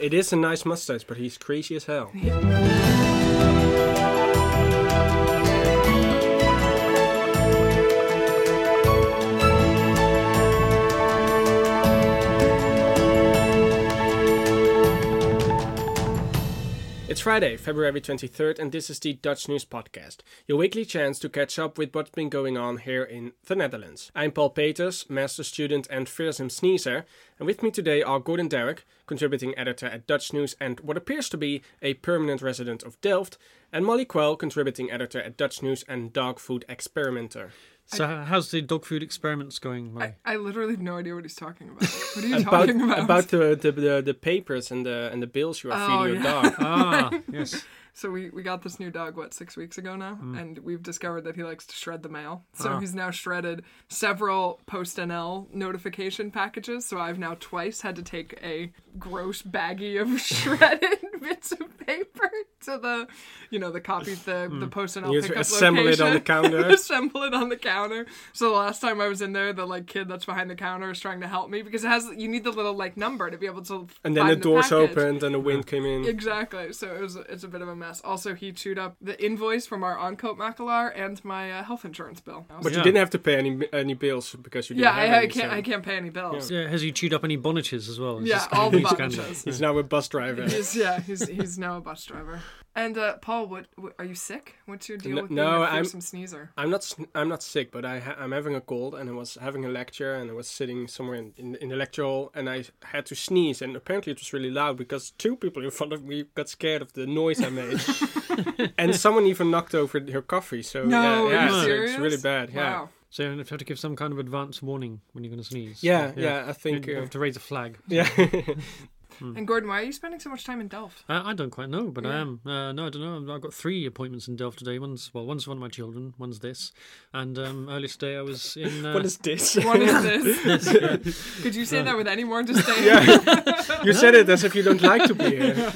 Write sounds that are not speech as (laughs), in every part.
It is a nice mustache, but he's crazy as hell. It's Friday, February 23rd, and this is the Dutch News Podcast, your weekly chance to catch up with what's been going on here in the Netherlands. I'm Paul Peters, master student and fearsome sneezer, and with me today are Gordon Derrick, contributing editor at Dutch News and what appears to be a permanent resident of Delft, and Molly Quell, contributing editor at Dutch News and dog food experimenter. So, how's the dog food experiments going, Molly? I, I literally have no idea what he's talking about. What are you About, talking about? about the, the, the, the papers and the and the bills you are Oh, feeding your yeah. dog. (laughs) ah, yes. So we, we got this new dog what six weeks ago now, Mm. and we've discovered that he likes to shred the mail. So Ah. he's now shredded several Post NL notification packages. So I've now twice had to take a gross baggie of (laughs) shredded (laughs) bits of paper to the you know the copy the the Post NL Hmm. You have to pickup assemble it on the counter. (laughs) assemble it on the counter. So the last time I was in there, the like kid that's behind the counter is trying to help me because it has you need the little like number to be able to And then the find doors package. opened and the wind came in. Exactly. So it was it's a bit of a mess. Also, he chewed up the invoice from our aankoopmakelaar and my uh, health insurance bill. But you Yeah. didn't have to pay any any bills because you didn't yeah, have I, I can't so I can't pay any bills. Yeah, has he chewed up any bonnages as well? Is Yeah, all the a bonnages. He's now a bus driver. He's yeah, he's he's now a bus driver. And uh, Paul, what, what are you sick? What's your deal No- with no, being a I'm- sneezer? I'm not I'm not sick, but I ha- I'm having a cold and I was having a lecture and I was sitting somewhere in, in, in the lecture hall and I had to sneeze and apparently it was really loud because two people in front of me got scared of the noise I made (laughs) and someone even knocked over her coffee. So No, yeah, are yeah you so serious? it's really bad. Yeah. Wow. So you have to give some kind of advance warning when you're going to sneeze. Yeah, yeah, I think You uh, have to raise a flag. yeah. (laughs) (laughs) And Gordon, why are you spending so much time in Delft? Uh, I don't quite know, but I am. Uh, no, I don't know. I've got three appointments in Delft today. One's well, one's one of my children. One's this, and um, earlier today I was in. Uh, what is this? (laughs) One is this. (laughs) Could you say that with any more disdain? yeah. (laughs) you said it as if you don't like to be here.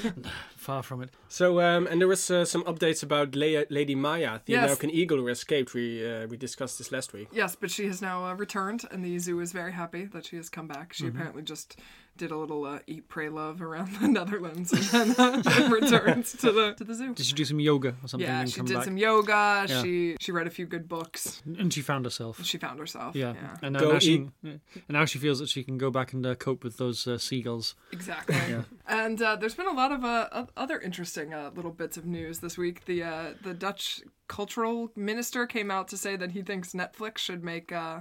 far from it. So, um, and there was uh, some updates about Le- Lady Maya, the Yes. American eagle who escaped. We uh, we discussed this last week. Yes, but she has now uh, returned, and the zoo is very happy that she has come back. Mm-hmm. She apparently just did a little uh, eat, pray, love around the (laughs) Netherlands, and then uh, (laughs) returned to the to the zoo. Did she do some yoga or something Yeah, and she come did back? some yoga. Yeah. She she read a few good books. And she found herself. She found herself. Yeah, yeah. and now, now she, and now she feels that she can go back and uh, cope with those uh, seagulls. Exactly. And uh, there's been a lot of uh, other interesting uh, little bits of news this week. The uh, the Dutch cultural minister came out to say that he thinks Netflix should make uh,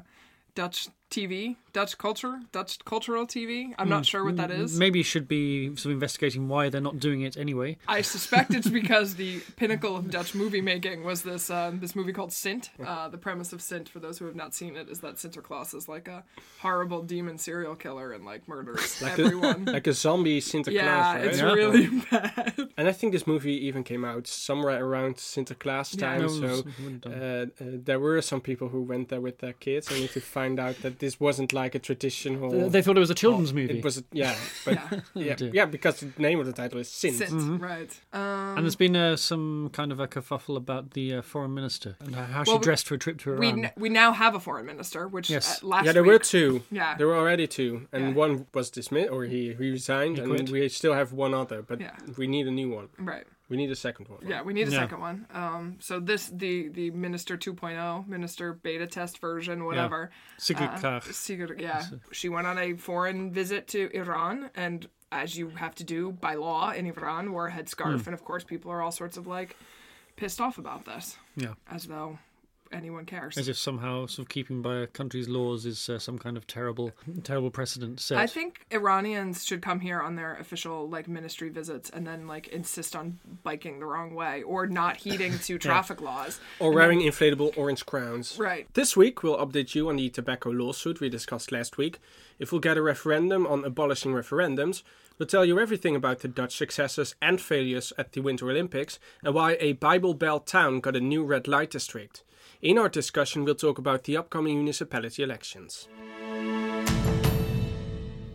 Dutch TV, Dutch culture, Dutch cultural TV. I'm not sure what that is. Maybe you should be sort of investigating why they're not doing it anyway. I suspect it's (laughs) because the pinnacle of Dutch movie making was this um, this movie called Sint. Uh, the premise of Sint, for those who have not seen it, is that Sinterklaas is like a horrible demon serial killer and like murders (laughs) Like a- everyone. (laughs) Like a zombie Sinterklaas, yeah, right? it's Yeah. really bad. And I think this movie even came out somewhere around Sinterklaas Yeah. time. No, so uh, uh, there were some people who went there with their kids, only to find out that this wasn't like a traditional. They thought it was a children's movie. it was yeah, (laughs) but Yeah. yeah, dear. yeah, because the name of the title is Sint. Sint, right. Um, and there's been uh, some kind of a kerfuffle about the uh, foreign minister and how Well, she dressed for a trip to we n- we now have a foreign minister, which Yes. uh, last Yeah, there week, were two. Yeah. There were already two, and Yeah. one was dismissed or he, he resigned, He and we still have one other, but Yeah. we need a new one. right. We need a second one. Yeah, we need a Yeah. second one. Um, so this the the Minister 2.0, Minister beta test version, whatever. Sigrid Uh, Kaag. Yeah. She went on a foreign visit to Iran, and as you have to do by law in Iran, wore a headscarf, Hmm. and of course people are all sorts of like pissed off about this, Yeah. as though anyone cares. As if somehow sort of keeping by a country's laws is uh, some kind of terrible, terrible precedent set. I think Iranians should come here on their official like ministry visits and then like insist on biking the wrong way or not heeding to (laughs) traffic laws. Or wearing inflatable orange crowns. Right. This week, we'll update you on the tobacco lawsuit we discussed last week. If we'll get a referendum on abolishing referendums, we'll tell you everything about the Dutch successes and failures at the Winter Olympics and why a Bible Belt town got a new red light district. In our discussion, we'll talk about the upcoming municipality elections.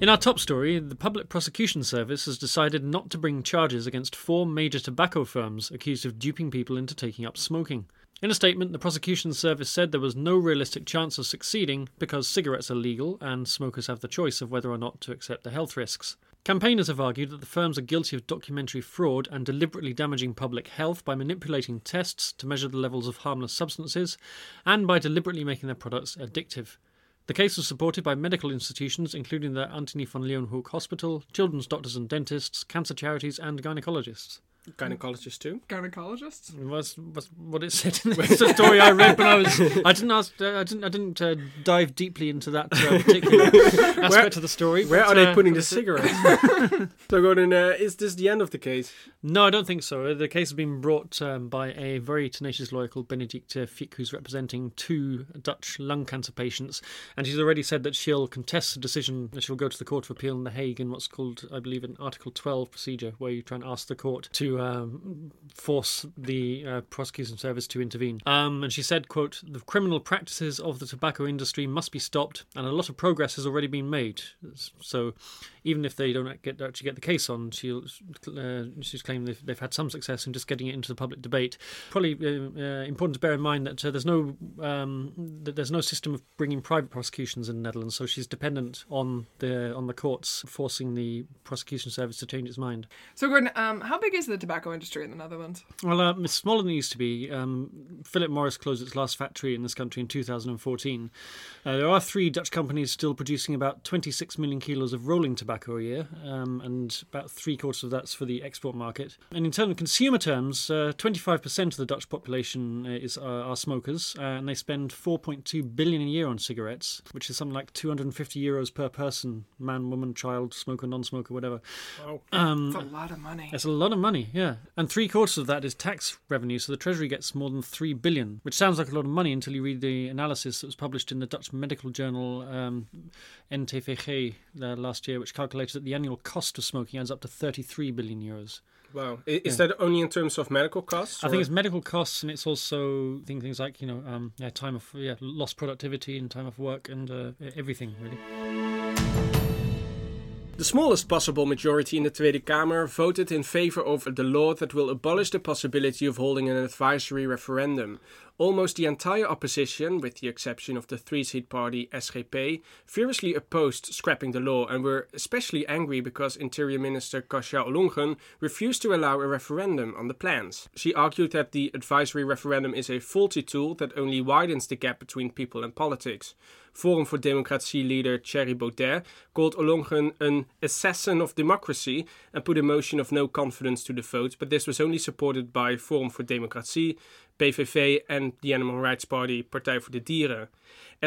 In our top story, the Public Prosecution Service has decided not to bring charges against four major tobacco firms accused of duping people into taking up smoking. In a statement, the prosecution service said there was no realistic chance of succeeding because cigarettes are legal and smokers have the choice of whether or not to accept the health risks. Campaigners have argued that the firms are guilty of documentary fraud and deliberately damaging public health by manipulating tests to measure the levels of harmless substances and by deliberately making their products addictive. The case was supported by medical institutions, including the Antoni van Leeuwenhoek Hospital, children's doctors and dentists, cancer charities, and gynecologists. Gynecologist too. Gynecologists? Was was what it said in (laughs) the story I read when I was. I didn't ask. Uh, I didn't. I didn't uh, dive deeply into that uh, particular (laughs) aspect of the story. Where but, are they uh, putting the cigarettes? (laughs) so, Gordon, uh, is this the end of the case? No, I don't think so. The case has been brought um, by a very tenacious lawyer called Bénédicte Ficq, who's representing two Dutch lung cancer patients, and she's already said that she'll contest the decision. That she'll go to the Court of Appeal in The Hague in what's called, I believe, an Article 12 procedure, where you try and ask the court to um, force the uh, prosecution service to intervene. Um, and she said, "quote The criminal practices of the tobacco industry must be stopped, and a lot of progress has already been made. So, even if they don't get actually get the case on, she'll uh, she's claiming they've, they've had some success in just getting it into the public debate. Probably uh, uh, important to bear in mind that uh, there's no um, that there's no system of bringing private prosecutions in the Netherlands, so she's dependent on the on the courts forcing the prosecution service to change its mind. So, Gordon, um, how big is the tobacco industry in the Netherlands? Well, uh, it's smaller than it used to be. Um, Philip Morris closed its last factory in this country in 2014. Uh, there are three Dutch companies still producing about 26 million kilos of rolling tobacco a year, um, and about three quarters of that's for the export market. And in terms of consumer terms, uh, 25% of the Dutch population is uh, are smokers, uh, and they spend 4.2 billion a year on cigarettes, which is something like 250 euros per person, man, woman, child, smoker, non-smoker, whatever. Wow. Um, That's a lot of money. it's a lot of money, yeah. And three quarters of that is tax revenue, so the Treasury gets more than three billion, which sounds like a lot of money until you read the analysis that was published in the Dutch medical journal um, NTVG uh, last year, which calculated that the annual cost of smoking adds up to 33 billion euros. Wow. Is that only in terms of medical costs? I think it's medical costs, and it's also thing- things like you know, um, yeah, time of yeah, lost productivity and time of work and uh, everything really. The smallest possible majority in the Tweede Kamer voted in favor of the law that will abolish the possibility of holding an advisory referendum. Almost the entire opposition, with the exception of the three seat party SGP, furiously opposed scrapping the law and were especially angry because Interior Minister Kajsa Ollongren refused to allow a referendum on the plans. She argued that the advisory referendum is a faulty tool that only widens the gap between people and politics. Forum for Democratie leader Thierry Baudet called Ollongren an assassin of democracy and put a motion of no confidence to the vote, but this was only supported by Forum for Democratie, PVV and the Animal Rights Party Partij voor de Dieren.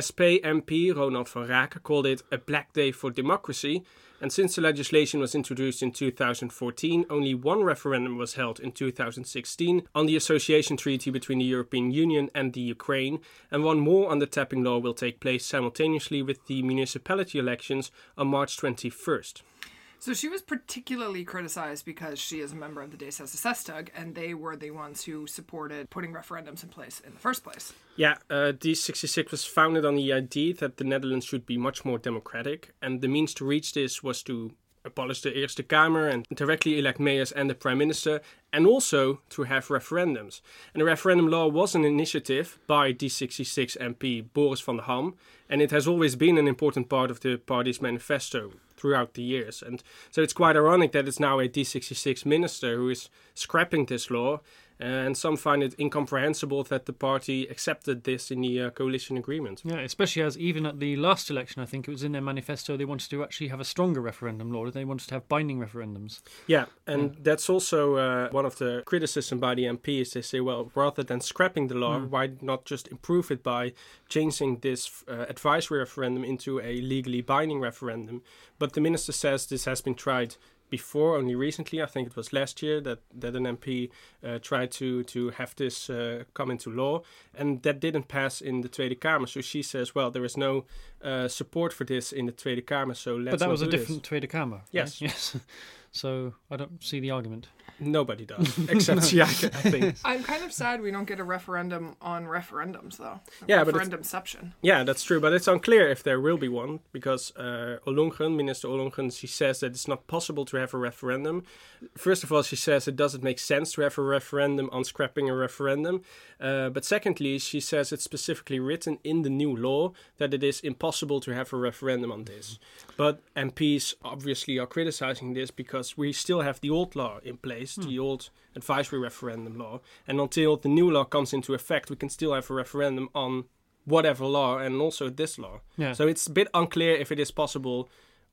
SP MP Ronald van Raak called it a black day for democracy, and since the legislation was introduced in 2014, only one referendum was held in 2016 on the association treaty between the European Union and the Ukraine, and one more on the tapping law will take place simultaneously with the municipality elections on March 21st. So she was particularly criticized because she is a member of the D66, and they were the ones who supported putting referendums in place in the first place. Yeah, uh, D66 was founded on the idea that the Netherlands should be much more democratic, and the means to reach this was to abolish the Eerste Kamer and directly elect mayors and the Prime Minister, and also to have referendums. And the referendum law was an initiative by D66 MP Boris van der Ham, and it has always been an important part of the party's manifesto throughout the years. And so it's quite ironic that it's now a D66 minister who is scrapping this law. And some find it incomprehensible that the party accepted this in the uh, coalition agreement. Yeah, especially as even at the last election, I think it was in their manifesto, they wanted to actually have a stronger referendum law. And they wanted to have binding referendums. Yeah, and that's also uh, one of the criticism by the MPs. They say, well, rather than scrapping the law, why not just improve it by changing this uh, advisory referendum into a legally binding referendum? But the minister says this has been tried before, only recently. I think it was last year that, that an MP uh, tried to, to have this uh, come into law, and that didn't pass in the Tweede Kamer. So she says, well, there is no uh, support for this in the Tweede Kamer, so let's but that was a do this. different Tweede Kamer. right? Yes. Yes. (laughs) So I don't see the argument. Nobody does, (laughs) except Siaka, I think. (laughs) I'm kind of sad we don't get a referendum on referendums, though. A Yeah, referendumception. Yeah, that's true, but it's unclear if there will be one because uh, Ollongren, Minister Ollongren, she says that it's not possible to have a referendum. First of all, she says it doesn't make sense to have a referendum on scrapping a referendum. Uh, but secondly, she says it's specifically written in the new law that it is impossible to have a referendum on this. But MPs obviously are criticizing this because we still have the old law in place, Hmm. the old advisory referendum law, and until the new law comes into effect, we can still have a referendum on whatever law and also this law. Yeah. So it's a bit unclear if it is possible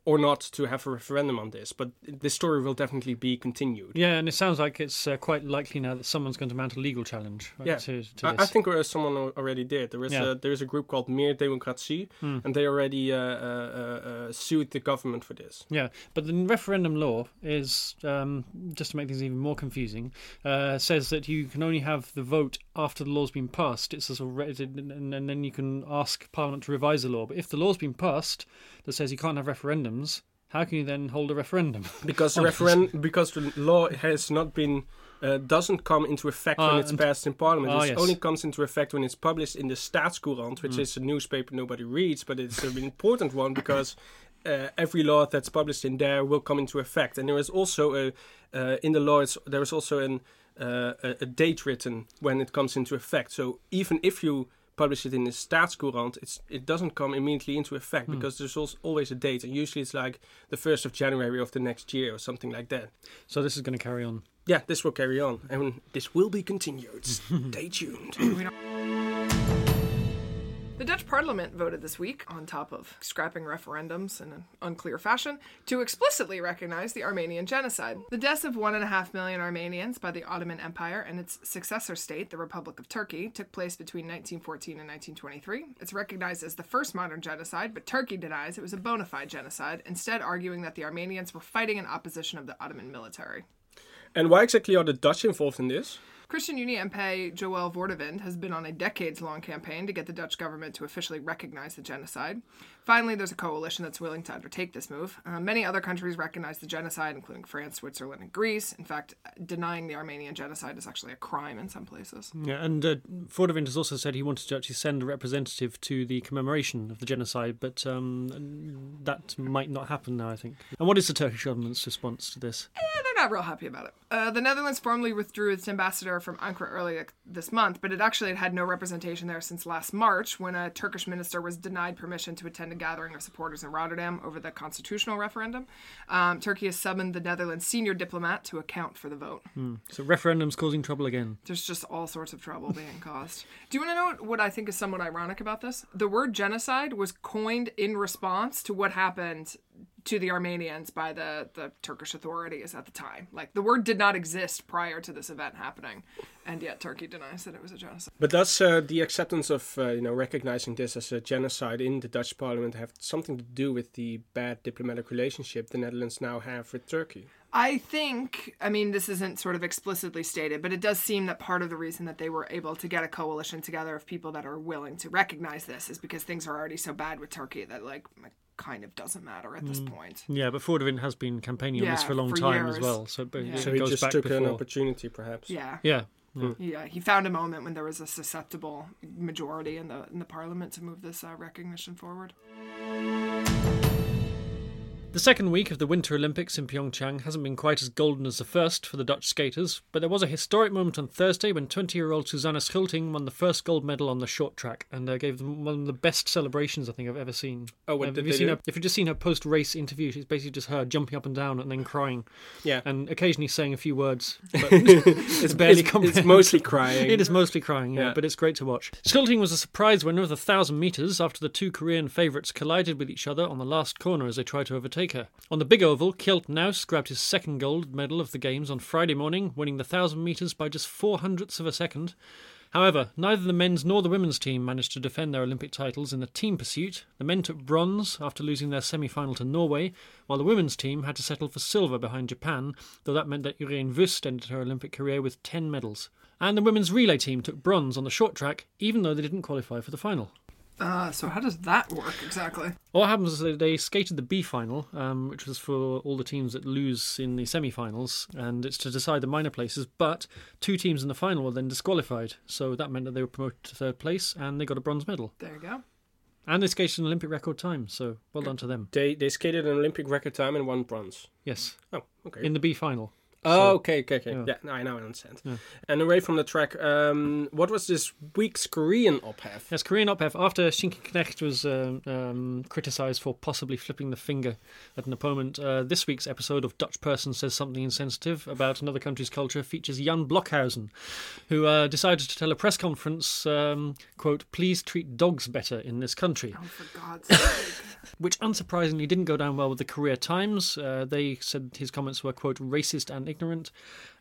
or not to have a referendum on this, but this story will definitely be continued. Yeah, and it sounds like it's uh, quite likely now that someone's going to mount a legal challenge right, Yeah. to, to I, this. I think someone already did. There is Yeah. a there is a group called Meer Democratie, Hmm. and they already uh, uh, uh, uh, sued the government for this. Yeah, but the referendum law is um, just to make things even more confusing. Uh, says that you can only have the vote after the law's been passed. It's sort of and, and then you can ask Parliament to revise the law. But if the law's been passed that says you can't have referendums, how can you then hold a referendum? (laughs) Because the (laughs) referen- because the law has not been uh, doesn't come into effect when Ah, it's passed in parliament. Ah, it yes. only comes into effect when it's published in the Staatscourant, which is a newspaper nobody reads, but it's an important one because uh, every law that's published in there will come into effect. And there is also a uh, in the law. It's, there is also an uh, a, a date written when it comes into effect. So even if you publish it in the Staatscourant, it's it doesn't come immediately into effect because there's also always a date, and usually it's like the first of January of the next year or something like that. so this is going to carry on. Yeah, this will carry on, and this will be continued. Stay tuned. (coughs) The Dutch Parliament voted this week, on top of scrapping referendums in an unclear fashion, to explicitly recognize the Armenian genocide. The deaths of one and a half million Armenians by the Ottoman Empire and its successor state, the Republic of Turkey, took place between 1914 and 1923. It's recognized as the first modern genocide, but Turkey denies it was a bona fide genocide, instead arguing that the Armenians were fighting in opposition of the Ottoman military. And why exactly are the Dutch involved in this? Christian Unie MP Joël Voordewind has been on a decades long campaign to get the Dutch government to officially recognize the genocide. Finally, there's a coalition that's willing to undertake this move. Uh, many other countries recognize the genocide, including France, Switzerland, and Greece. In fact, denying the Armenian genocide is actually a crime in some places. Yeah, and uh, Voordewind has also said he wanted to actually send a representative to the commemoration of the genocide, but um, that might not happen now, I think. And what is the Turkish government's response to this? Not real happy about it. Uh, the Netherlands formally withdrew its ambassador from Ankara earlier this month, but it actually had had no representation there since last March when a Turkish minister was denied permission to attend a gathering of supporters in Rotterdam over the constitutional referendum. Um, Turkey has summoned the Netherlands' senior diplomat to account for the vote. So referendums causing trouble again. There's just all sorts of trouble being caused. Do you want to know what I think is somewhat ironic about this? The word genocide was coined in response to what happened to the Armenians by the, the Turkish authorities at the time. Like, the word did not exist prior to this event happening, and yet Turkey denies that it was a genocide. But does uh, the acceptance of uh, you know recognizing this as a genocide in the Dutch Parliament have something to do with the bad diplomatic relationship the Netherlands now have with Turkey? I think, I mean, this isn't sort of explicitly stated, but it does seem that part of the reason that they were able to get a coalition together of people that are willing to recognize this is because things are already so bad with Turkey that, like, kind of doesn't matter at this point. Yeah, but Voordewind has been campaigning on this for a long for time as well, so it, Yeah. it So he goes just back took before. an opportunity, perhaps. Yeah. Yeah. yeah. Yeah, he found a moment when there was a susceptible majority in the in the parliament to move this uh, recognition forward. The second week of the Winter Olympics in Pyeongchang hasn't been quite as golden as the first for the Dutch skaters, but there was a historic moment on Thursday when 20 year old Suzanne Schulting won the first gold medal on the short track and uh, gave them one of the best celebrations I think I've ever seen. Oh, what Have did you they do? her, if you've just seen her post race interview, she's basically just her jumping up and down and then crying Yeah, and occasionally saying a few words, but (laughs) it's barely it's, it's mostly crying. It is mostly crying, yeah, Yeah. but it's great to watch. Schulting was a surprise winner of the 1,000 metres after the two Korean favourites collided with each other on the last corner as they tried to overtake On the big oval, Kjeld Nuis grabbed his second gold medal of the Games on Friday morning, winning the 1,000 metres by just four hundredths of a second. However, neither the men's nor the women's team managed to defend their Olympic titles in the team pursuit. The men took bronze after losing their semi final to Norway, while the women's team had to settle for silver behind Japan, though that meant that Ireen Wüst ended her Olympic career with 10 medals. And the women's relay team took bronze on the short track, even though they didn't qualify for the final. Uh, so how does that work exactly? What happens is that they skated the B final, um, which was for all the teams that lose in the semi finals, and it's to decide the minor places. But two teams in the final were then disqualified, so that meant that they were promoted to third place and they got a bronze medal. There you go. And they skated an Olympic record time, so well done to them. They they skated an Olympic record time and won bronze. Yes, Oh, okay. in the B final. Oh, okay, okay, okay. yeah. Yeah, no, I now understand. Yeah. And away from the track, um, what was this week's Korean ophef? Yes, Korean ophef, after Sjinkie Knegt was um, um, criticised for possibly flipping the finger at an opponent, uh, this week's episode of Dutch Person Says Something Insensitive about another country's culture features Jan Blokhuijsen, who uh, decided to tell a press conference, um, quote, please treat dogs better in this country, Oh, for God's (laughs) sake. which unsurprisingly didn't go down well with the Korea Times. Uh, they said his comments were, quote, racist and ignorant.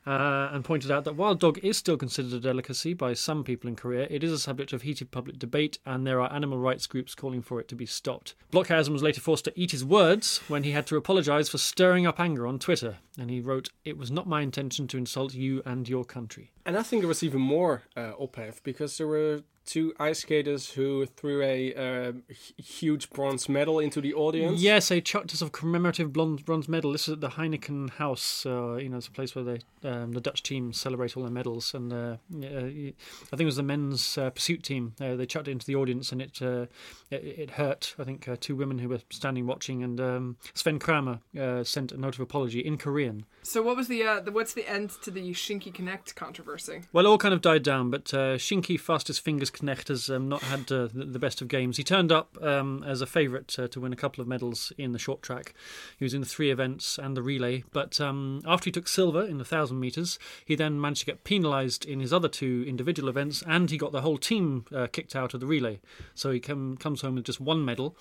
Uh, and pointed out that while dog is still considered a delicacy by some people in Korea, it is a subject of heated public debate, and there are animal rights groups calling for it to be stopped. Blokhuijsen was later forced to eat his words when he had to apologise for stirring up anger on Twitter, and he wrote, "It was not my intention to insult you and your country." And I think there was even more uh, ophef because there were two ice skaters who threw a uh, huge bronze medal into the audience. Yes, they chucked a sort of commemorative bronze, medal. This is at the Heineken House. Uh, you know, it's a place where they um, the Dutch team celebrate all their medals. And uh, uh, I think it was the men's uh, pursuit team. Uh, they chucked it into the audience, and it it, it hurt. I think two women who were standing watching. And um, Sven Kramer sent a note of apology in Korean. So what was the, uh, the what's the end to the Sjinkie Knegt controversy? Well, it all kind of died down, but uh, Sjinkie Fastest Fingers Knegt has um, not had uh, the, best of games. He turned up um, as a favourite uh, to win a couple of medals in the short track. He was in the three events and the relay, but um, after he took silver in the 1,000 metres, he then managed to get penalised in his other two individual events, and he got the whole team uh, kicked out of the relay. So he come, comes home with just one medal.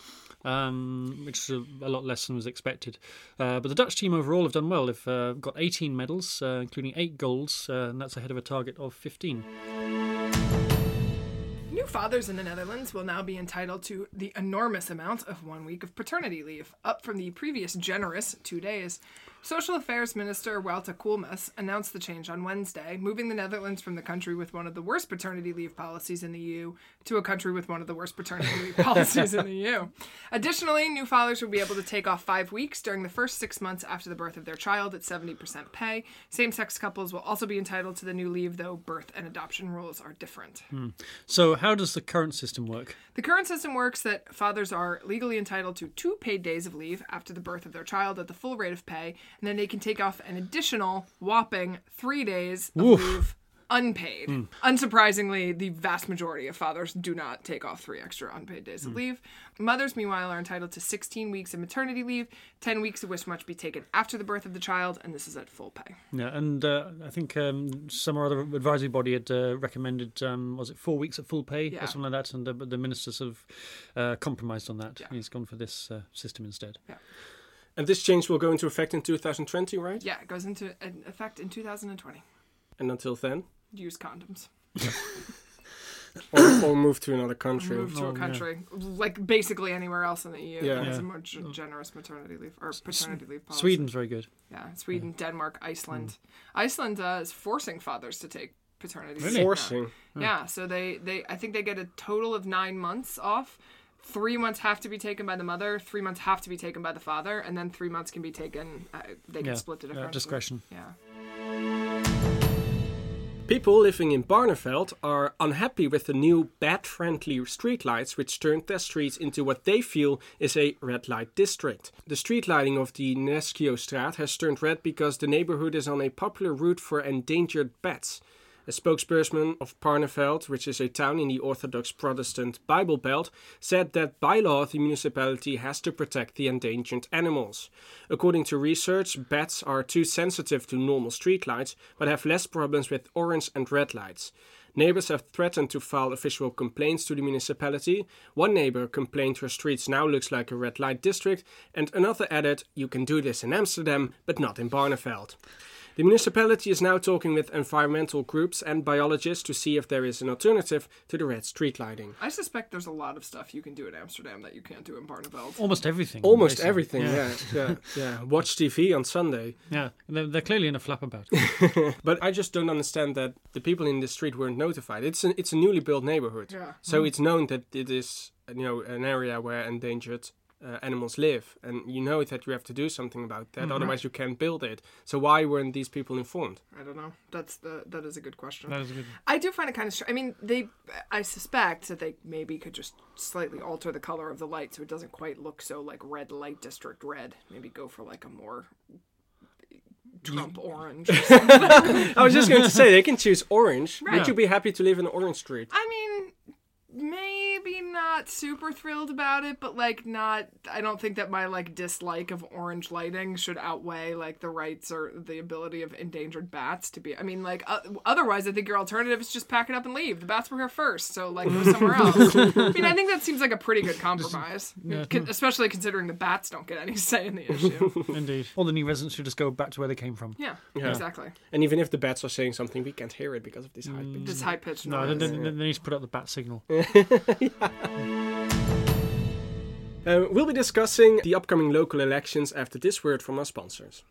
Um, which is a, a lot less than was expected. Uh, but the Dutch team overall have done well. Uh, got 18 medals, uh, including eight golds, uh, and that's ahead of a target of 15. New fathers in the Netherlands will now be entitled to the enormous amount of one week of paternity leave, up from the previous generous two days. Social Affairs Minister Wouter Koolmees announced the change on Wednesday, moving the Netherlands from the country with one of the worst paternity leave policies in the EU to a country with one of the worst paternity leave (laughs) policies in the EU. Additionally, new fathers will be able to take off five weeks during the first six months after the birth of their child at 70% pay. Same sex couples will also be entitled to the new leave, though birth and adoption rules are different. Hmm. So, how does the current system work? The current system works that fathers are legally entitled to two paid days of leave after the birth of their child at the full rate of pay, and then they can take off an additional whopping three days of Oof. leave unpaid. Unsurprisingly, the vast majority of fathers do not take off three extra unpaid days of leave. Mothers, meanwhile, are entitled to 16 weeks of maternity leave, 10 weeks of which must be taken after the birth of the child, and this is at full pay. Yeah, and uh, I think um, some other advisory body had uh, recommended, um, was it four weeks at full pay Yeah. or something like that? And uh, the ministers have uh, compromised on that. Yeah. He's gone for this uh, system instead. And this change will go into effect in 2020, right? Yeah, it goes into effect in 2020. And until then, Use condoms. or, or move to another country. move to Oh, a yeah. country, like basically anywhere else in the EU. Yeah. that has Yeah. a more g- generous maternity leave or paternity leave policy. Sweden's very good. yeah, Sweden, Denmark, Iceland. Iceland uh, is forcing fathers to take paternity leave. Really? now. Forcing. Yeah, so they they I think they get a total of nine months off. Three months have to be taken by the mother. Three months have to be taken by the father, and then three months can be taken. Uh, they can Yeah, split the uh, difference. discretion. Yeah. People living in Barneveld are unhappy with the new bat-friendly streetlights which turned their streets into what they feel is a red light district. The street lighting of the Neskiostraat has turned red because the neighborhood is on a popular route for endangered bats. A spokesperson of Barneveld, which is a town in the Orthodox Protestant Bible Belt, said that by law the municipality has to protect the endangered animals. According to research, bats are too sensitive to normal streetlights, but have less problems with orange and red lights. Neighbors have threatened to file official complaints to the municipality. One neighbor complained her streets now looks like a red light district, and another added, "You can do this in Amsterdam, but not in Barneveld." The municipality is now talking with environmental groups and biologists to see if there is an alternative to the red street lighting. I suspect there's a lot of stuff you can do in Amsterdam that you can't do in Barneveld. Almost everything. Almost basically. everything, yeah, yeah, yeah. (laughs) Watch TV on Sunday. Yeah, they're, they're clearly in a flap about. (laughs) But I just don't understand that the people in the street weren't notified. It's a, it's a newly built neighborhood. Yeah. So mm. it's known that it is you know an area where endangered uh, animals live, and you know that you have to do something about that. Otherwise, you can't build it. So why weren't these people informed? I don't know. That's the that is a good question. That is good. I do find it kind of. Str- I mean, they. I suspect that they maybe could just slightly alter the color of the light so it doesn't quite look so like red light district red. Maybe go for like a more Trump orange. (laughs) I was just going to say they can choose orange. Right. Would you be happy to live in Orange Street? I mean, maybe not super thrilled about it, but like not. I don't think that my like dislike of orange lighting should outweigh like the rights or the ability of endangered bats to be. I mean, like uh, otherwise, I think your alternative is just pack it up and leave. The bats were here first, so like go somewhere (laughs) else. I mean, I think that seems like a pretty good compromise, Con- especially considering the bats don't get any say in the (laughs) issue. Indeed. All the new residents should just go back to where they came from. yeah, Yeah. exactly. And even if the bats are saying something, we can't hear it because of this high pitch. This high pitched No, noise. they, they, they need to put up the bat signal. (laughs) (laughs) Uh, we'll be discussing the upcoming local elections after this word from our sponsors.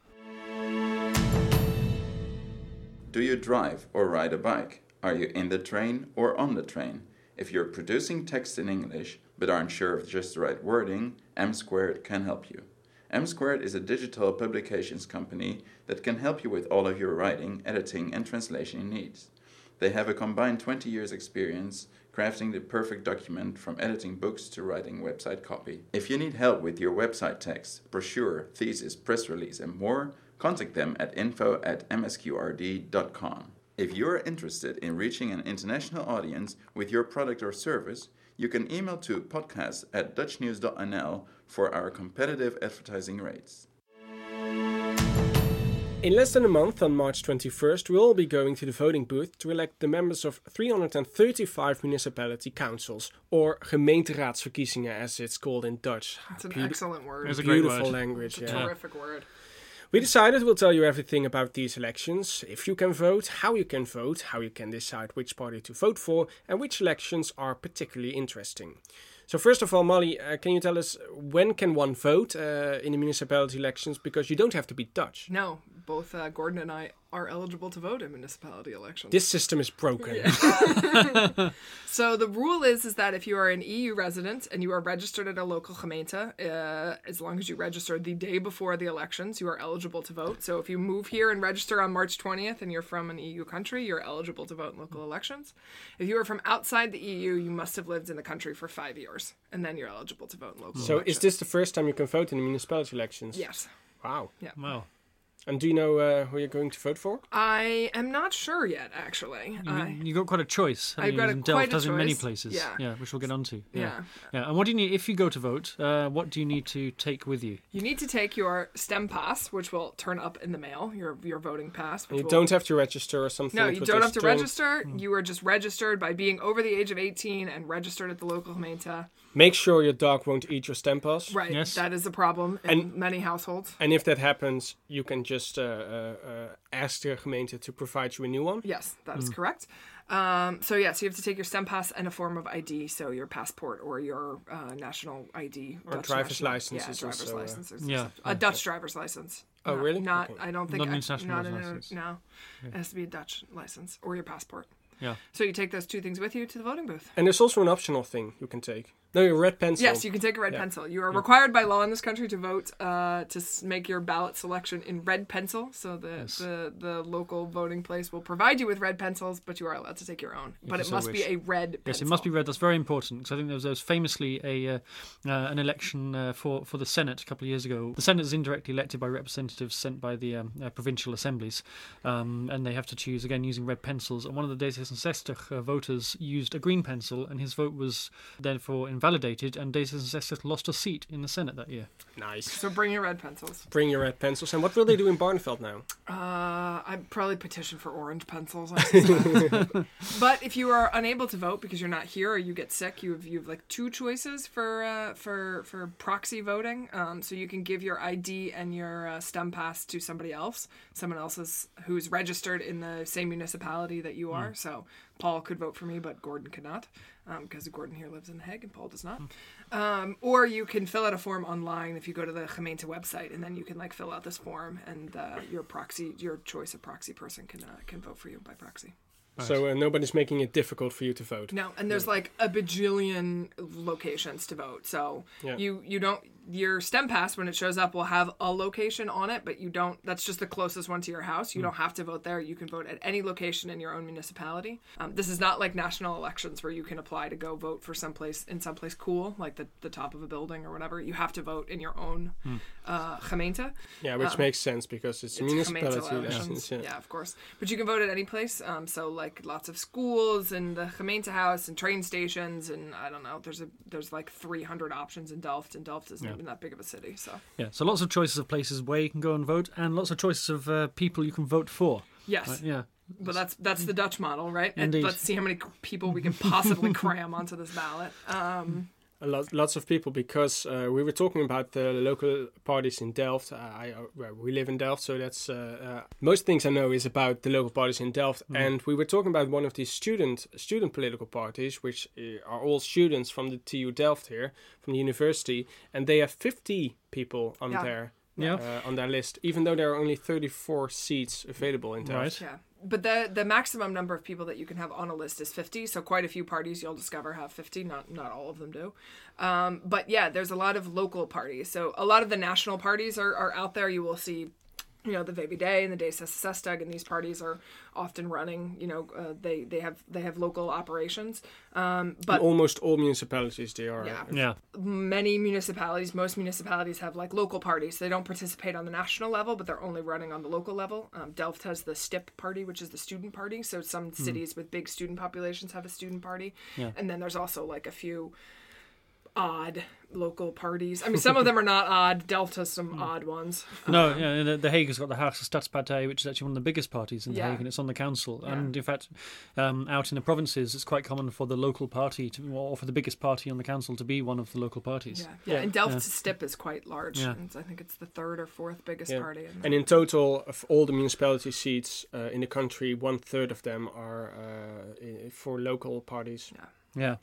Do you drive or ride a bike? Are you in the train or on the train? If you're producing text in English but aren't sure of just the right wording, M Squared can help you. M Squared is a digital publications company that can help you with all of your writing, editing, and translation needs. They have a combined 20 years experience crafting the perfect document from editing books to writing website copy. If you need help with your website text, brochure, thesis, press release, and more, contact them at info at msqrd.com. If you are interested in reaching an international audience with your product or service, you can email to podcast at dutchnews.nl for our competitive advertising rates. In less than a month, on March 21st, we'll all be going to the voting booth to elect the members of 335 municipality councils, or gemeenteraadsverkiezingen as it's called in Dutch. It's an Beauti- excellent word. It's a great Beautiful word. language, It's a yeah. terrific word. We decided we'll tell you everything about these elections, if you can vote, how you can vote, how you can decide which party to vote for, and which elections are particularly interesting. So first of all, Molly, uh, can you tell us when can one vote uh, in the municipality elections? Because you don't have to be Dutch. No, both uh, Gordon and I are eligible to vote in municipality elections. This system is broken. (laughs) So the rule is is that if you are an EU resident and you are registered at a local gemeente, uh, as long as you register the day before the elections, you are eligible to vote. So if you move here and register on March 20th and you're from an EU country, you're eligible to vote in local elections. If you are from outside the EU, you must have lived in the country for five years, and then you're eligible to vote in local So elections. is this the first time you can vote in the municipality elections? Yes. Wow. Yeah. Wow. And do you know uh, who you're going to vote for? I am not sure yet, actually. You, I, you got quite a choice. I've you, got a- in quite Delft, a as in many places. Yeah. which we'll get onto. Yeah. Yeah. yeah. And what do you need if you go to vote? Uh, what do you need to take with you? you need to take your stempas, which will turn up in the mail, your your voting pass. Which You will, don't have to register or something. No, you don't have to turn- register. You are just registered by being over the age of 18 and registered at the local gemeente. Make sure your dog won't eat your stamp pass. Right. Yes. That is a problem in And- many households. And if that happens, you can just uh, uh, ask the gemeente to provide you a new one. Yes, that is correct. Um, so yeah, so you have to take your stempas and a form of ID, so your passport or your uh, national ID Or Dutch driver's national- license Yeah, driver's also, uh, license. is Yeah. a Dutch driver's license. Oh, Not- really? Not. Okay. I don't think Not I- international not an inter- license. No, it has to be a Dutch license or your passport. Yeah. So you take those two things with you to the voting booth. And there's also an optional thing you can take. No, your red pencil. Yes, you can take a red Yeah. pencil. You are required by law in this country to vote uh, to make your ballot selection in red pencil. So the, Yes. the the local voting place will provide you with red pencils, but you are allowed to take your own. but you it so must wish. be a red pencil. Yes, it must be red. That's very important because I think there was, there was famously a uh, uh, an election uh, for for the Senate a couple of years ago. The Senate is indirectly elected by representatives sent by the um, uh, provincial assemblies, um, and they have to choose again using red pencils. And one of the D66 uh, voters used a green pencil, and his vote was therefore invalidated. And D66 lost a seat in the Senate that year. Nice. So bring your red pencils. Bring your red pencils. And what will they do in Barneveld now? Uh, I'd probably petition for orange pencils. I (laughs) but if you are unable to vote because you're not here or you get sick, you have you have like two choices for uh, for for proxy voting. Um, so you can give your ID and your uh, stempas to somebody else, someone else's who's registered in the same municipality that you are. So Paul could vote for me, but Gordon could not because Gordon here lives in The Hague and Paul does not. Um, or you can fill out a form online if you go to the gemeente website, and then you can like fill out this form, and uh, your proxy, your choice of proxy person can uh, can vote for you by proxy. So uh, nobody's making it difficult for you to vote. No, and there's like a bajillion locations to vote. So Yeah. you you don't your stempas when it shows up will have a location on it, but you don't. That's just the closest one to your house. You don't have to vote there. You can vote at any location in your own municipality. Um, this is not like national elections where you can apply to go vote for someplace in someplace cool, like the the top of a building or whatever. You have to vote in your own uh, gemeente. Yeah, which makes sense because it's, It's municipality elections. (laughs) Yeah. Yeah. of course. But you can vote at any place. Um, so like lots of schools and the gemeentehuis and train stations and I don't know. There's a there's like 300 options in Delft, and Delft even that big of a city. So Yeah, so lots of choices of places where you can go and vote, and lots of choices of uh, people you can vote for. yes, Right, yeah, but that's that's the Dutch model, right? And Indeed. let's see how many people we can possibly (laughs) cram onto this ballot. Um, A lot, lots of people because uh, we were talking about the local parties in Delft. Uh, I, uh, we live in Delft, so that's uh, uh, most things I know is about the local parties in Delft. And we were talking about one of these student student political parties, which uh, are all students from the TU Delft here, from the university, and they have 50 people on Yeah. their Yeah. uh, on their list, even though there are only 34 seats available in Delft. Right. yeah, but the the maximum number of people that you can have on a list is 50. So quite a few parties you'll discover have 50. Not not all of them do. Um, but yeah, there's a lot of local parties. So a lot of the national parties are, are out there. You will see, you know, the VVD and the D66 and these parties are often running. You know, uh, they they have they have local operations. Um, but In almost all municipalities, they are. Yeah. yeah, many municipalities, most municipalities have like local parties. They don't participate on the national level, but they're only running on the local level. Um, Delft has the STIP party, which is the student party. So some cities with big student populations have a student party. Yeah. And then there's also like a few odd local parties. I mean, some of them are not odd. Delft has some odd ones. No, yeah, the, the Hague has got the Haagse Stadspartij, which is actually one of the biggest parties in The Yeah. Hague, and it's on the council. Yeah. And in fact, um, out in the provinces, it's quite common for the local party to, or for the biggest party on the council to be one of the local parties. Yeah, yeah. Yeah. And Delft's STIP is quite large. Yeah. And I think it's the third or fourth biggest Yeah. party. in And in total, of all the municipality seats uh, in the country, one third of them are uh, for local parties. Yeah. Yeah,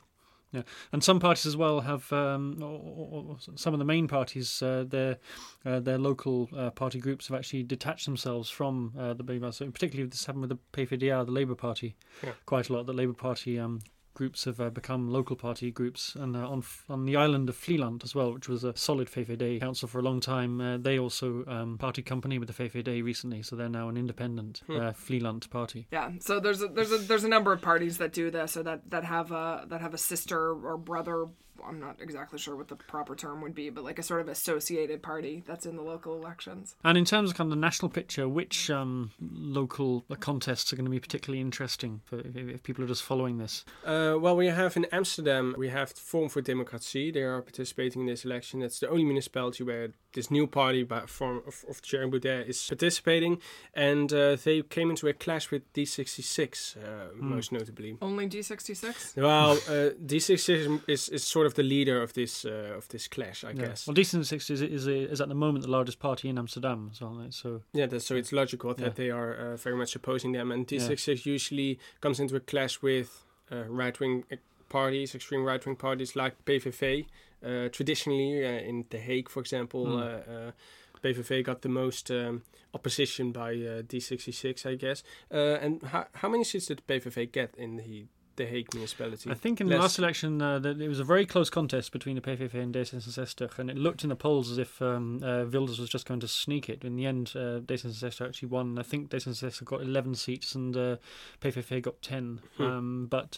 and some parties as well have um, or, or, some of the main parties. Uh, their uh, their local uh, party groups have actually detached themselves from uh, the Labour. So particularly this happened with the PVDA, the Labour Party, Yeah. quite a lot. The Labour Party um, groups have uh, become local party groups, and uh, on on the island of Vlieland as well, which was a solid VVD council for a long time. Uh, they also um, party company with the VVD recently, so they're now an independent uh, Vlieland party. Yeah, so there's a, there's a there's a number of parties that do this, or that that have a that have a sister or brother. I'm not exactly sure what the proper term would be, but like a sort of associated party that's in the local elections. And in terms of kind of the national picture, which um, local contests are going to be particularly interesting for if, if people are just following this? Uh, well, we have in Amsterdam, we have Forum for Democratie. They are participating in this election. That's the only municipality where this new party by form of, of Thierry Baudet is participating. And uh, they came into a clash with D66, uh, most notably. Only D66. Well, uh, D66 is, is sort of the leader of this uh, of this clash, I Yeah. guess. Well, Decent Six is, is, is at the moment the largest party in Amsterdam as well. Right? So Yeah, that's, so it's logical that Yeah. they are uh, very much opposing them. And D66 usually comes into a clash with uh, right wing parties, extreme right wing parties like PVV. Uh, traditionally, uh, in The Hague, for example, uh, uh, PVV got the most um, opposition by uh, D66, I guess. Uh, and how, how many seats did PVV get in the The Hague municipality? I think in the Less. last election uh, that it was a very close contest between the PVV and D66, and it looked in the polls as if um, uh, Wilders was just going to sneak it. In the end, uh, D66 actually won. I think D66 got 11 seats and uh, PVV got 10. Hmm. Um, but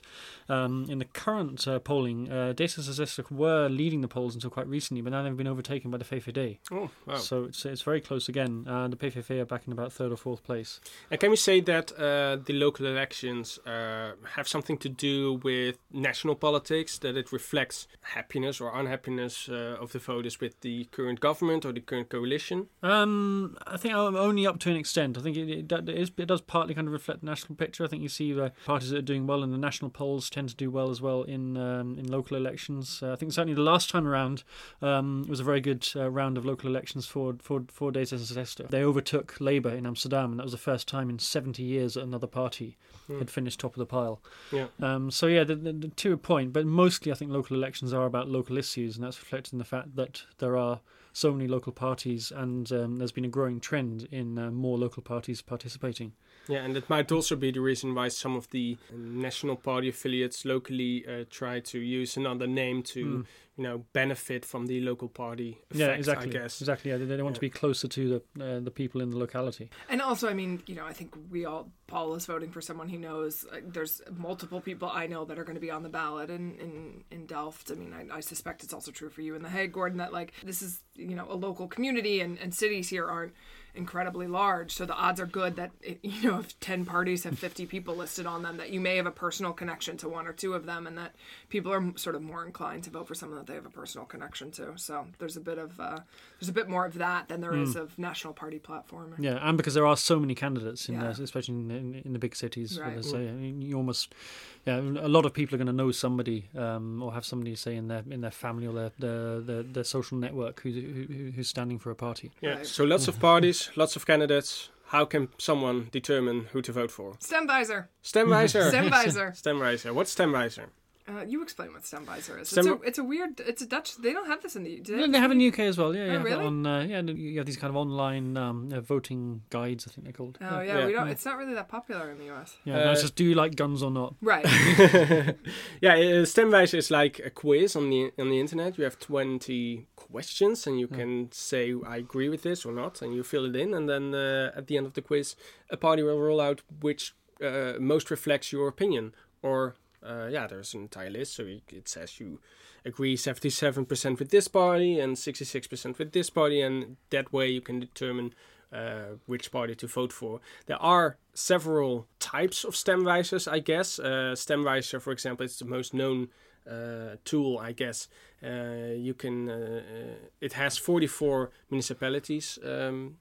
um, in the current uh, polling, uh, D66 were leading the polls until quite recently, but now they've been overtaken by the VVD. Oh, wow. So it's it's very close again. Uh, the PVV are back in about third or fourth place. And can we say that uh, the local elections uh, have something to do with national politics? That it reflects happiness or unhappiness uh, of the voters with the current government or the current coalition? Um, I think I'm only up to an extent. I think it, it, is, it does partly kind of reflect the national picture. I think you see the parties that are doing well in the national polls tend to do well as well in um, in local elections. Uh, I think certainly the last time around um, was a very good uh, round of local elections for for for D66. They overtook Labour in Amsterdam, and that was the first time in 70 years that another party Hmm. had finished top of the pile. Yeah. Um, so yeah, the, the, to a point, but mostly I think local elections are about local issues, and that's reflected in the fact that there are so many local parties, and um, there's been a growing trend in uh, more local parties participating. Yeah, and it might also be the reason why some of the national party affiliates locally uh, try to use another name to, Mm. You know, benefit from the local party. Effect, yeah, exactly. I guess. Exactly. Yeah, they, they want to be closer to the uh, the people in the locality. And also, I mean, you know, I think we all, Paul is voting for someone he knows. Like, there's multiple people I know that are going to be on the ballot in, in, in Delft. I mean, I, I suspect it's also true for you in The Hague, Gordon, that, like, this is, you know, a local community and, and cities here aren't incredibly large. So the odds are good that, it, you know, if 10 parties have 50 people listed on them, that you may have a personal connection to one or two of them and that people are sort of more inclined to vote for someone that they have a personal connection to. So there's a bit of, uh, there's a bit more of that than there is of national party platform. Yeah, and because there are so many candidates in Yeah. there, especially in, in, in the big cities. Right. you almost, yeah, a lot of people are going to know somebody um, or have somebody say in their in their family or their their, their, their social network who's who, who's standing for a party. Yeah. Right. So lots of parties, (laughs) lots of candidates. How can someone determine who to vote for? Stemvisor. Stemwijzer. Stemvisor. (laughs) Stemwijzer. What's Stemwijzer? Uh, you explain what Stemvisor is. Stem- it's, a, it's a weird. It's a Dutch. They don't have this in the. Do Yeah, they have in the UK as well. Yeah, Oh, yeah. really? On uh, yeah, you have these kind of online um, uh, voting guides. I think they're called. Oh yeah, Yeah. we don't. It's not really that popular in the U.S. Yeah, Uh, it's just do you like guns or not? Right. (laughs) yeah, uh, Stemwijzer is like a quiz on the on the internet. You have twenty questions, and you can say I agree with this or not, and you fill it in, and then uh, at the end of the quiz, a party will roll out which uh, most reflects your opinion. Or uh, yeah, there's an entire list, so it says you agree seventy-seven percent with this party and sixty-six percent with this party, and that way you can determine uh, which party to vote for. There are several types of stemwijzers, I guess. Uh, stemwijzer, for example, is the most known uh, tool, I guess. Uh, you can. Uh, uh, it has 44 municipalities. Um,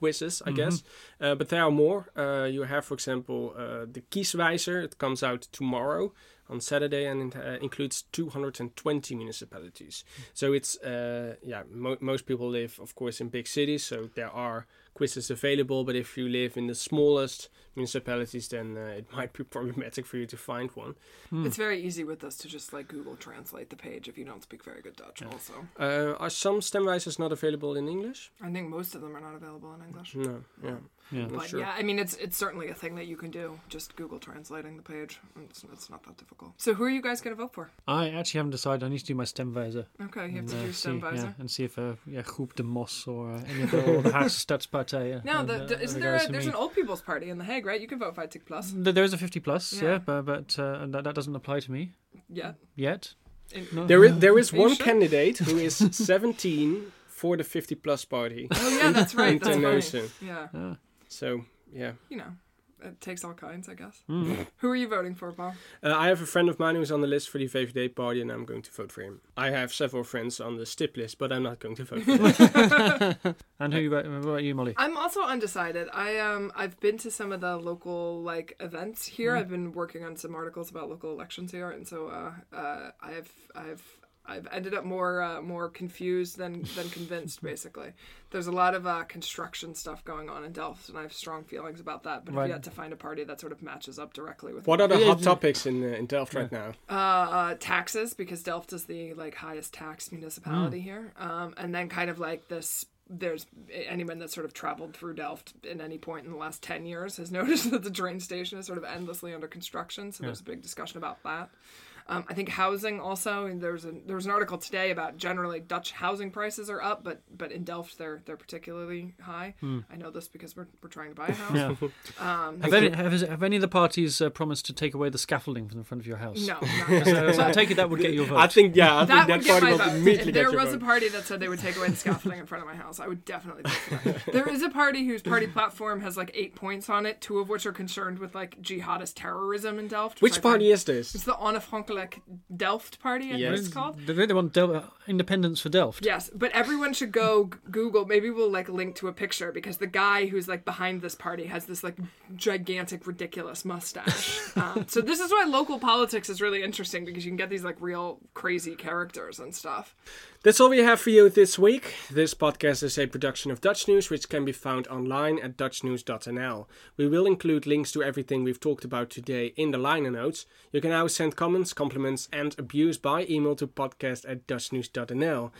quizzes, I guess, uh, but there are more. Uh, you have, for example, uh, the Kieswijzer. It comes out tomorrow on Saturday and it uh, includes 220 municipalities. So it's uh, yeah, mo- most people live, of course, in big cities, so there are quizzes available. But if you live in the smallest municipalities, then uh, it (laughs) might be problematic for you to find one. It's very easy with us to just like Google Translate the page if you don't speak very good Dutch. Also, Uh, are some stemwijzers not available in English? I think most of them are not available in English. No. Yeah. Yeah. Not But sure. yeah, I mean, it's it's certainly a thing that you can do. Just Google translating the page. It's, it's not that difficult. So who are you guys going to vote for? I actually haven't decided. I need to do my Stemwijzer. Okay, you have to and, uh, do see, Stemvisor. yeah, and see if uh, yeah, Groep de Mos or uh, any of the, or the (laughs) Haagse Yeah, No, and, the, uh, the, isn't there? A, there's me. an old people's party in the Hague, right? You can vote 50 plus. Th- There is a 50 plus, Yeah. yeah, but, but uh, that, that doesn't apply to me Yeah. yet. In- No. There is there is one sure? candidate who is (laughs) 17 for the 50 plus party. Oh yeah, that's right. That's funny. International. Yeah, Ah. So yeah. you know, it takes all kinds, I guess. Mm. Who are you voting for, Paul? Uh, I have a friend of mine who's on the list for the VVD party, and I'm going to vote for him. I have several friends on the STIP list, but I'm not going to vote for them. (laughs) And who about, what about you, Molly? I'm also undecided. I um I've been to some of the local like events here. I've been working on some articles about local elections here, and so uh, uh I've I've I've ended up more uh, more confused than than convinced. (laughs) Basically, there's a lot of uh, construction stuff going on in Delft, and I have strong feelings about that. But Right. I've yet to find a party that sort of matches up directly with what are the Yeah, hot yeah. topics in uh, in Delft right now? uh, uh, taxes because Delft is the like highest tax municipality here, um, and then kind of like this. There's anyone that's sort of traveled through Delft in any point in the last ten years has (laughs) noticed that the train station is sort of endlessly under construction. So there's a big discussion about that. Um, I think housing also. There's a there was an article today about generally Dutch housing prices are up, but but in Delft they're they're particularly high. I know this because we're, we're trying to buy a house. Yeah. (laughs) Um, Have any, have, have any of the parties uh, promised to take away the scaffolding from the front of your house? no, not So, so I take it that would get your vote. I think yeah, I that think would that get party my vote. If there get your was a party that said they would take away the scaffolding in front of my house, I would definitely vote for that. There is a party whose party platform has like eight points on it, two of which are concerned with like jihadist terrorism in Delft. Which I party find- is this? It's the Onafhankelijk Delft party, I think Yes. it's called. They, they want Del- independence for Delft. Yes, but everyone should go g- Google. Maybe we'll like link to a picture because the guy who's like behind this party has this like gigantic, ridiculous mustache. (laughs) um, so this is why local politics is really interesting because you can get these like real crazy characters and stuff. That's all we have for you this week. This podcast is a production of Dutch News, which can be found online at dutchnews.nl. We will include links to everything we've talked about today in the liner notes. You can now send comments, compliments, and abuse by email to podcast at dutchnews.nl.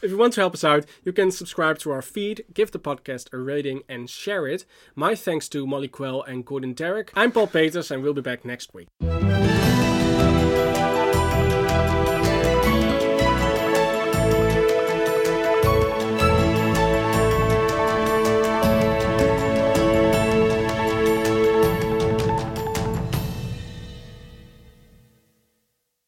If you want to help us out, you can subscribe to our feed, give the podcast a rating, and share it. My thanks to Molly Quell and Gordon Darroch. I'm Paul Peters, and we'll be back next week.